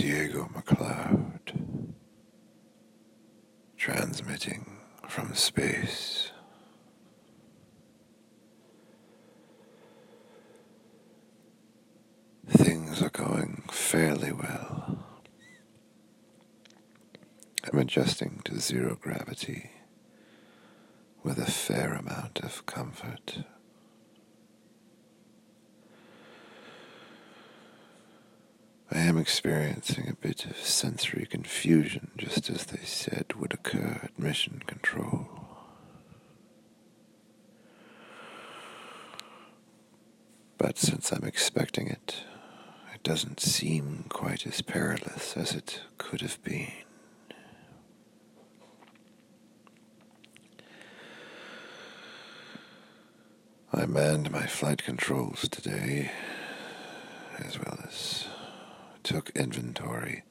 Diego McLeod, transmitting from space. Things are going fairly well. I'm adjusting to zero gravity with a fair amount of comfort. I am experiencing a bit of sensory confusion, just as they said would occur at mission control. But since I'm expecting it, it doesn't seem quite as perilous as it could have been. I manned my flight controls today, as well as took inventory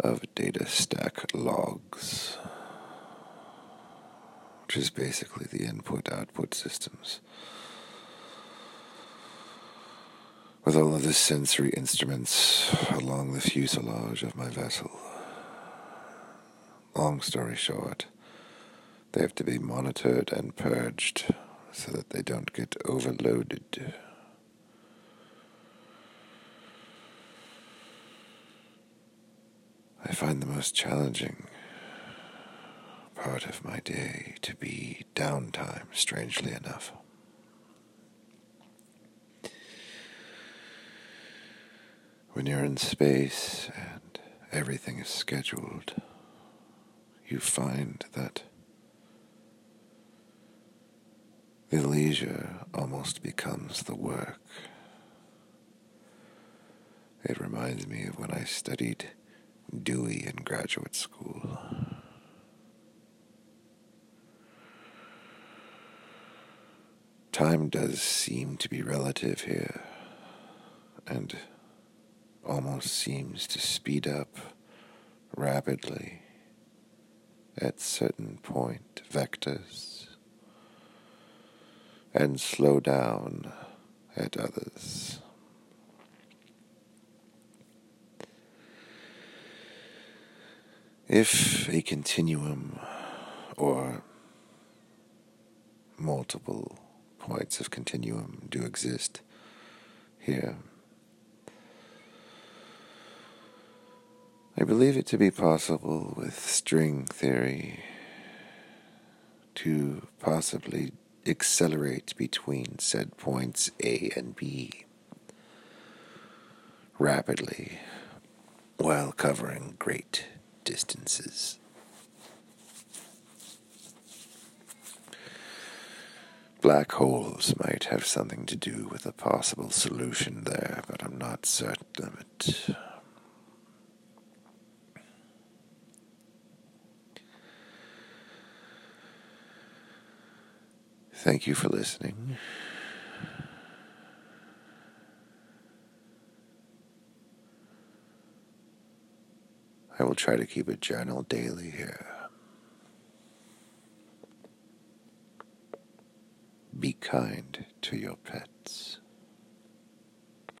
of data stack logs, which is basically the input output systems. With all of the sensory instruments along the fuselage of my vessel. Long story short, they have to be monitored and purged so that they don't get overloaded. I find the most challenging part of my day to be downtime, strangely enough. When you're in space and everything is scheduled, you find that the leisure almost becomes the work. It reminds me of when I studied Dewey in graduate school. Time does seem to be relative here, and almost seems to speed up rapidly at certain point vectors and slow down at others. If a continuum or multiple points of continuum do exist here, I believe it to be possible with string theory to possibly accelerate between said points A and B rapidly while covering great distances. Black holes might have something to do with a possible solution there, but I'm not certain of it. Thank you for listening. I will try to keep a journal daily here. Be kind to your pets.